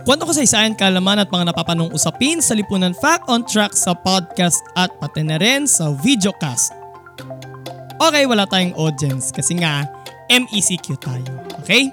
Kwento ko sa isayan kalaman at mga napapanong usapin sa Lipunan Fact on Track sa podcast at pati na rin sa videocast. Okay, wala tayong audience kasi nga MECQ tayo. Okay?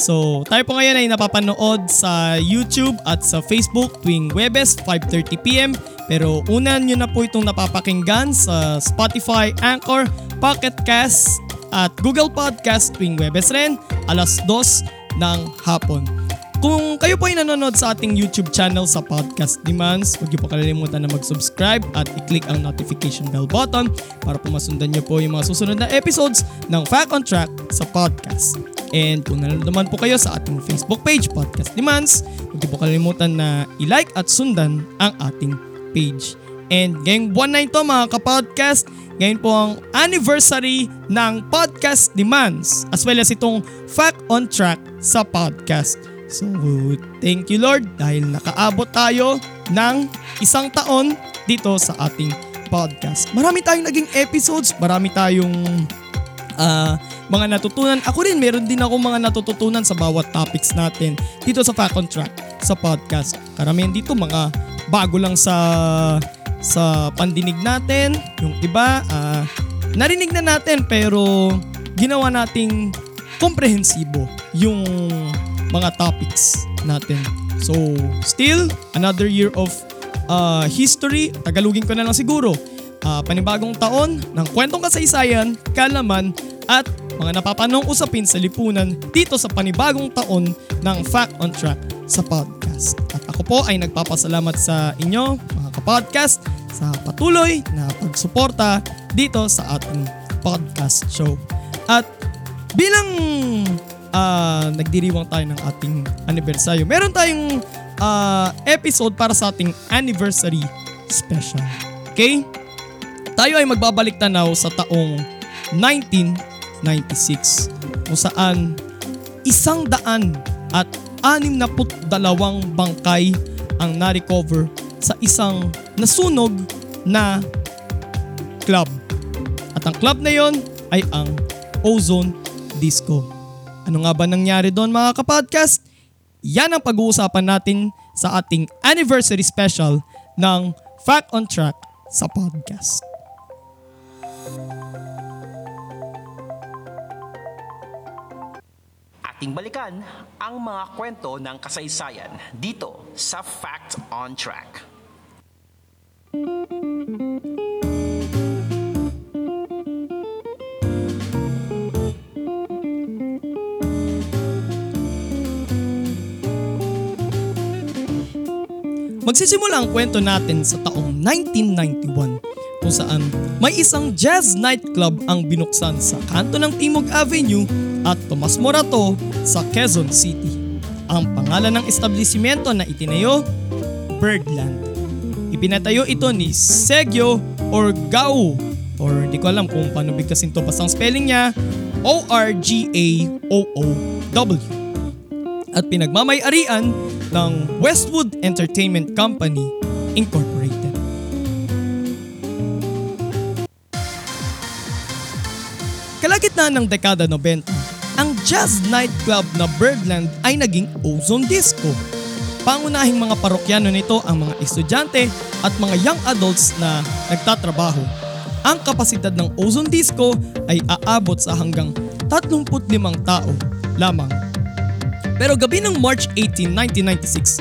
So, tayo po ngayon ay napapanood sa YouTube at sa Facebook tuwing Webes 5.30pm pero una nyo na po itong napapakinggan sa Spotify, Anchor, Pocket Cast at Google Podcast tuwing Webes rin alas 2 ng hapon. Kung kayo po ay nanonood sa ating YouTube channel sa Podcast Demands, huwag niyo po kalilimutan na mag-subscribe at i-click ang notification bell button para po masundan niyo po yung mga susunod na episodes ng Fact on Track sa podcast. And kung nanonood naman po kayo sa ating Facebook page, Podcast Demands, huwag niyo po kalilimutan na i-like at sundan ang ating page. And ngayong buwan na ito mga kapodcast, ngayon po ang anniversary ng Podcast Demands as well as itong Fact on Track sa podcast. So, thank you Lord dahil nakaabot tayo ng isang taon dito sa ating podcast. Marami tayong naging episodes, marami tayong ah, mga natutunan. Ako rin, meron din ako mga natututunan sa bawat topics natin dito sa Fact on Track sa podcast. Karamihan dito mga bago lang sa sa pandinig natin. Yung iba, ah, narinig na natin pero ginawa nating komprehensibo yung mga topics natin. So, still, another year of uh, history. Tagalugin ko na lang siguro. Uh, panibagong taon ng kwentong kasaysayan, kalaman, at mga napapanong usapin sa lipunan dito sa panibagong taon ng Fact on Track sa podcast. At ako po ay nagpapasalamat sa inyo, mga kapodcast, sa patuloy na pagsuporta dito sa ating podcast show. At bilang ah, nagdiriwang tayo ng ating anibersaryo. Meron tayong ah, episode para sa ating anniversary special. Okay? Tayo ay magbabalik tanaw sa taong 1996 kung saan isang daan at anim na put dalawang bangkay ang na-recover sa isang nasunog na club. At ang club na yon ay ang Ozone Disco. Ano nga ba nangyari doon mga kapodcast? Yan ang pag-uusapan natin sa ating anniversary special ng Fact on Track sa podcast. Ating balikan ang mga kwento ng kasaysayan dito sa Fact on Track. Magsisimula ang kwento natin sa taong 1991 kung saan may isang jazz nightclub ang binuksan sa kanto ng Timog Avenue at Tomas Morato sa Quezon City. Ang pangalan ng establishmento na itinayo, Birdland. Ipinatayo ito ni Segyo Orgao or di ko alam kung paano bigkasin to basta ang spelling niya O-R-G-A-O-O-W at pinagmamayarian ng Westwood Entertainment Company Incorporated. Kalagitnaan ng dekada 90, ang jazz nightclub na Birdland ay naging Ozone Disco. Pangunahing mga parokyano nito ang mga estudyante at mga young adults na nagtatrabaho. Ang kapasidad ng Ozone Disco ay aabot sa hanggang 35 tao lamang pero gabi ng March 18, 1996,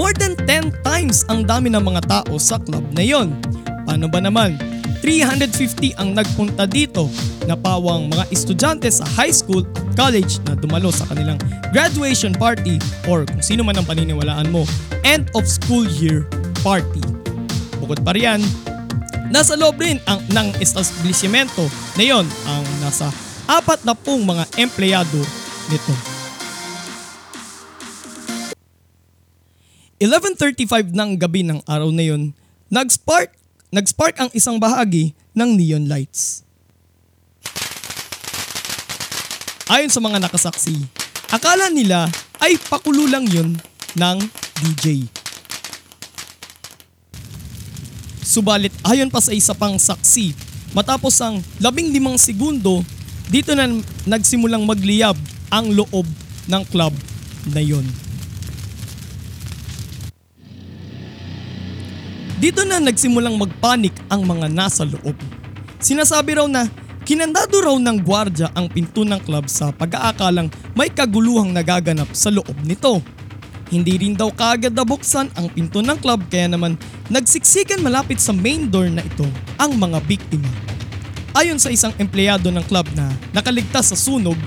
more than 10 times ang dami ng mga tao sa club na yon. Paano ba naman? 350 ang nagpunta dito na pawang mga estudyante sa high school college na dumalo sa kanilang graduation party or kung sino man ang paniniwalaan mo, end of school year party. Bukod pa riyan, nasa loob rin ang, ng establishmento na yon ang nasa apat na pong mga empleyado nito. 11.35 ng gabi ng araw na yun, nag-spark, nag-spark ang isang bahagi ng neon lights. Ayon sa mga nakasaksi, akala nila ay pakulo lang yun ng DJ. Subalit ayon pa sa isa pang saksi, matapos ang labing limang segundo, dito na nagsimulang magliyab ang loob ng club na yon. Dito na nagsimulang magpanik ang mga nasa loob. Sinasabi raw na kinandado raw ng gwardya ang pinto ng club sa pag-aakalang may kaguluhang nagaganap sa loob nito. Hindi rin daw kaagad nabuksan ang pinto ng club kaya naman nagsiksikan malapit sa main door na ito ang mga biktima. Ayon sa isang empleyado ng club na nakaligtas sa sunog,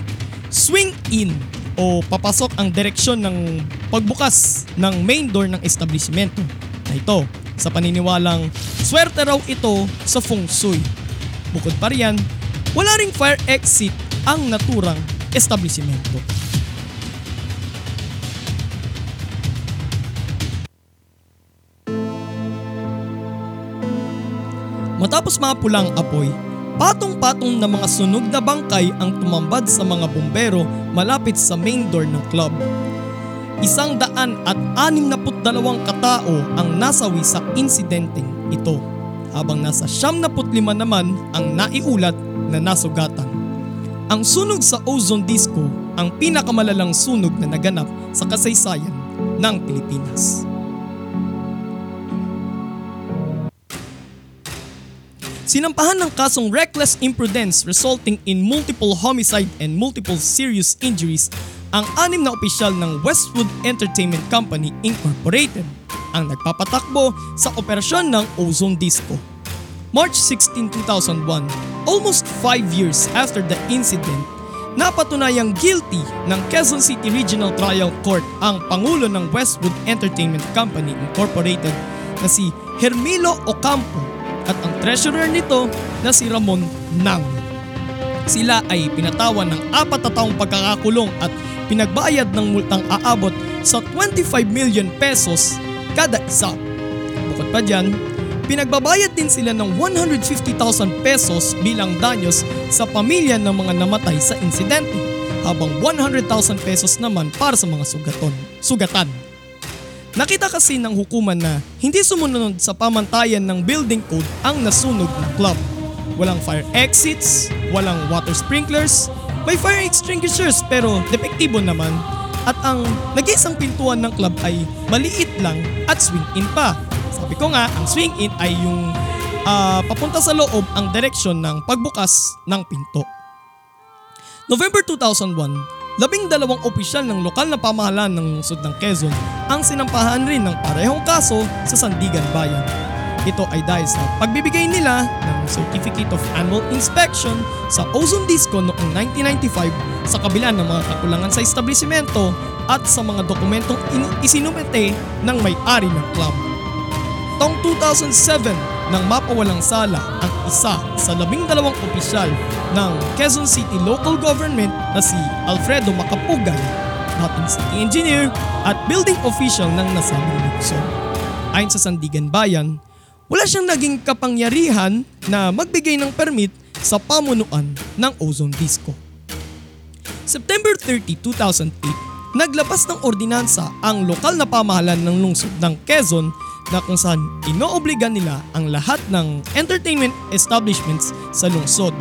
swing in o papasok ang direksyon ng pagbukas ng main door ng establishmento na ito sa paniniwalang swerte raw ito sa feng shui. Bukod pa riyan, wala ring fire exit ang naturang establishmento. Matapos mapulang apoy, patong-patong na mga sunog na bangkay ang tumambad sa mga bumbero malapit sa main door ng club. Isang daan at anim na dalawang katao ang nasawi sa insidenteng ito, habang nasa siyam na lima naman ang naiulat na nasugatan. Ang sunog sa ozone disco ang pinakamalalang sunog na naganap sa kasaysayan ng Pilipinas. Sinampahan ng kasong reckless imprudence resulting in multiple homicide and multiple serious injuries ang anim na opisyal ng Westwood Entertainment Company Incorporated ang nagpapatakbo sa operasyon ng Ozone Disco. March 16, 2001, almost 5 years after the incident, napatunayang guilty ng Quezon City Regional Trial Court ang Pangulo ng Westwood Entertainment Company Incorporated na si Hermilo Ocampo at ang treasurer nito na si Ramon Nang. Sila ay pinatawan ng apat na taong pagkakakulong at pinagbayad ng multang aabot sa 25 million pesos kada isa. Bukod pa dyan, pinagbabayad din sila ng 150,000 pesos bilang danyos sa pamilya ng mga namatay sa insidente habang 100,000 pesos naman para sa mga sugaton, sugatan. Nakita kasi ng hukuman na hindi sumunod sa pamantayan ng building code ang nasunog na club. Walang fire exits, walang water sprinklers, may fire extinguishers pero depektibo naman at ang nag-iisang pintuan ng club ay maliit lang at swing in pa. Sabi ko nga, ang swing in ay yung uh, papunta sa loob ang direksyon ng pagbukas ng pinto. November 2001, Labing dalawang opisyal ng lokal na pamahalaan ng lungsod ng Quezon ang sinampahan rin ng parehong kaso sa Sandigan Bayan. Ito ay dahil sa pagbibigay nila ng Certificate of Annual Inspection sa Ozone Disco noong 1995 sa kabila ng mga kakulangan sa establishmento at sa mga dokumentong isinumete ng may-ari ng club. Taong 2007, nang mapawalang sala ang isa sa labing dalawang opisyal ng Quezon City Local Government na si Alfredo Macapugan, dating city engineer at building official ng nasabing lungsod. Ayon sa Sandigan Bayan, wala siyang naging kapangyarihan na magbigay ng permit sa pamunuan ng ozone disco. September 30, 2008, naglabas ng ordinansa ang lokal na pamahalan ng lungsod ng Quezon na kung saan inoobliga nila ang lahat ng entertainment establishments sa lungsod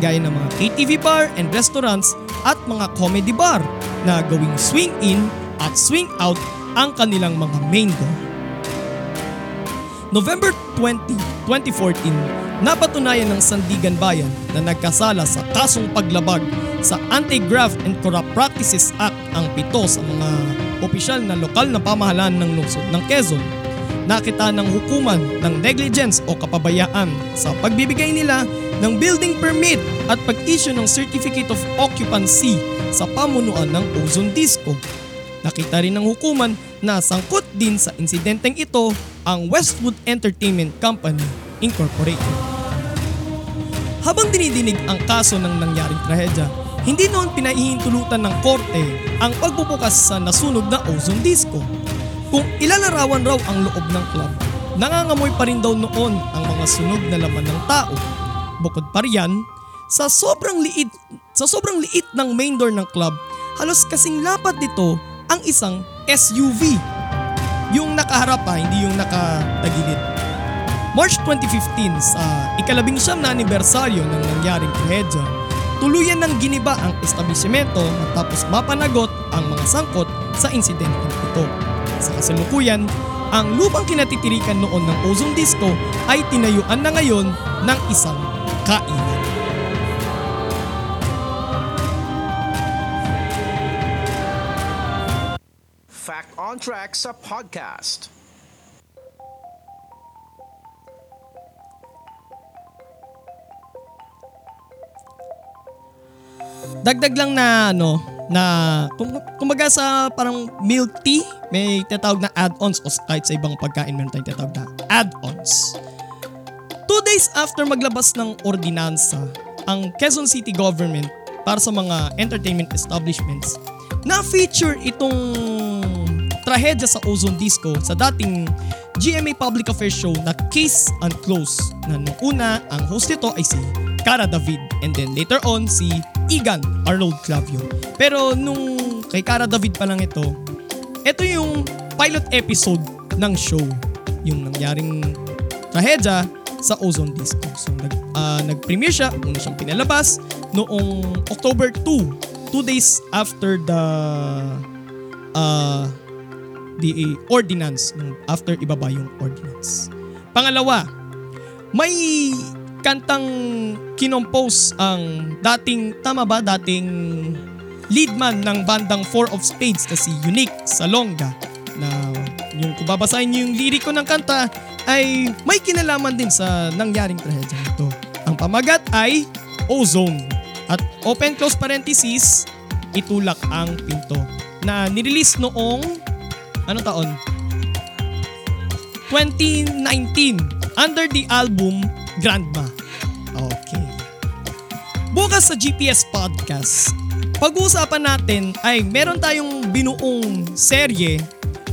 gaya ng mga KTV bar and restaurants at mga comedy bar na gawing swing in at swing out ang kanilang mga main door. November 20, 2014, napatunayan ng Sandigan Bayan na nagkasala sa kasong paglabag sa Anti-Graft and Corrupt Practices Act ang pito sa mga opisyal na lokal na pamahalaan ng lungsod ng Quezon nakita ng hukuman ng negligence o kapabayaan sa pagbibigay nila ng building permit at pag-issue ng Certificate of Occupancy sa pamunuan ng Ozone Disco. Nakita rin ng hukuman na sangkot din sa insidenteng ito ang Westwood Entertainment Company Incorporated. Habang dinidinig ang kaso ng nangyaring trahedya, hindi noon pinahihintulutan ng korte ang pagbubukas sa nasunog na ozone disco Kung ilalarawan raw ang loob ng club, nangangamoy pa rin daw noon ang mga sunog na laman ng tao. Bukod pa riyan, sa sobrang liit sa sobrang liit ng main door ng club, halos kasing lapat nito ang isang SUV. Yung nakaharap pa, hindi yung nakatagilid. March 2015 sa ikalabing siyam na anibersaryo ng nangyaring trahedya, tuluyan ng giniba ang establishmento matapos mapanagot ang mga sangkot sa insidenteng ito. Sa kasalukuyan, ang lupang kinatitirikan noon ng ozone disco ay tinayuan na ngayon ng isang kainan. Fact on Track sa podcast. Dagdag lang na ano, na kum, kumbaga sa parang milk tea, may tinatawag na add-ons o kahit sa ibang pagkain meron tayong tinatawag na add-ons. Two days after maglabas ng ordinansa, ang Quezon City government para sa mga entertainment establishments, na-feature itong trahedya sa Ozone Disco sa dating GMA Public Affairs show na Case Unclosed na nung una ang host nito ay si Cara David and then later on si Igan Arnold Clavio. Pero nung kay Cara David pa lang ito, ito yung pilot episode ng show. Yung nangyaring trahedya sa Ozone Disco. So nag, ah, nag-premiere siya, una siyang pinalabas noong October 2, two days after the uh, the ordinance nung after ibaba yung ordinance. Pangalawa, may kantang kinompose ang dating, tama ba, dating lead man ng bandang Four of Spades na si Unique Salonga na yung kung babasahin niyo yung liriko ng kanta ay may kinalaman din sa nangyaring trahedya nito. Ang pamagat ay ozone at open close parenthesis itulak ang pinto na nirelease noong anong taon? 2019 under the album Grandma. Okay. Bukas sa GPS Podcast, pag-uusapan natin ay meron tayong binuong serye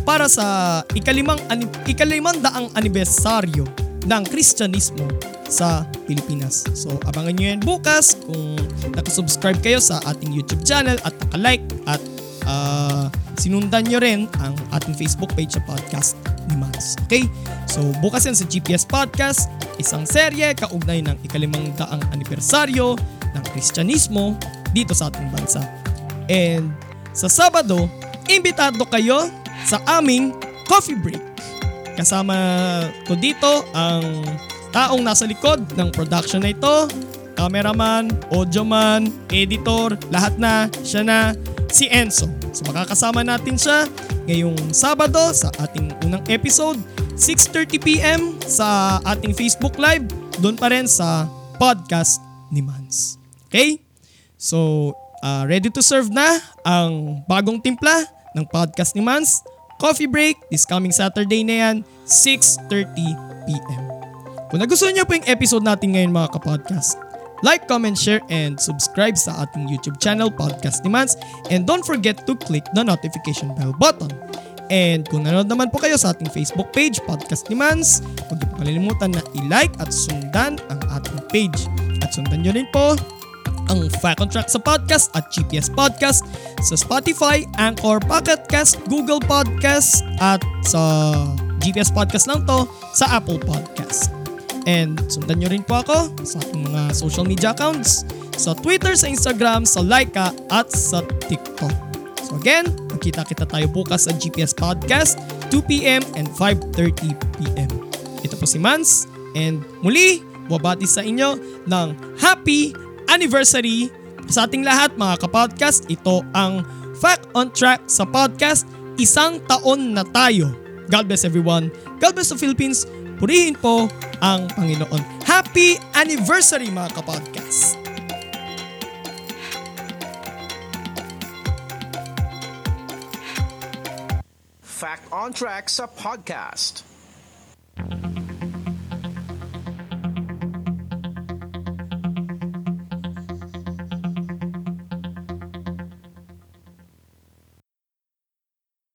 para sa ikalimang, ikalimang daang anibersaryo ng Kristyanismo sa Pilipinas. So abangan nyo yan bukas kung nakasubscribe kayo sa ating YouTube channel at nakalike at ah, sinundan nyo rin ang ating Facebook page sa podcast ni Mans. Okay? So bukas yan sa GPS Podcast, isang serye kaugnay ng ikalimang daang anibersaryo ng Kristyanismo dito sa ating bansa. And sa Sabado, imbitado kayo sa aming coffee break. Kasama ko dito ang taong nasa likod ng production na ito, cameraman, audioman, editor, lahat na, siya na, si Enzo. So makakasama natin siya ngayong Sabado sa ating unang episode, 6.30pm sa ating Facebook Live, doon pa rin sa podcast ni Mans. Okay? So, uh, ready to serve na ang bagong timpla ng podcast ni Mans. Coffee break this coming Saturday na yan, 6.30pm. Kung nagustuhan niyo po yung episode natin ngayon mga kapodcast, like, comment, share, and subscribe sa ating YouTube channel, Podcast ni Mans. And don't forget to click the notification bell button. And kung nanonood naman po kayo sa ating Facebook page, Podcast ni Mans, huwag niyo po kalilimutan na i-like at sundan ang ating page. At sundan niyo rin po ang Fact on sa podcast at GPS Podcast sa Spotify, Anchor, Pocket Cast, Google Podcast at sa GPS Podcast lang to sa Apple Podcast. And sundan nyo rin po ako sa aking mga social media accounts sa Twitter, sa Instagram, sa Laika at sa TikTok. So again, nakita kita tayo bukas sa GPS Podcast 2pm and 5.30pm. Ito po si Mans and muli, bubati sa inyo ng Happy Anniversary sa ating lahat mga kapodcast. Ito ang Fact on Track sa podcast. Isang taon na tayo. God bless everyone. God bless the Philippines. Purihin po ang Panginoon. Happy anniversary mga kapodcast! Fact on Track sa podcast.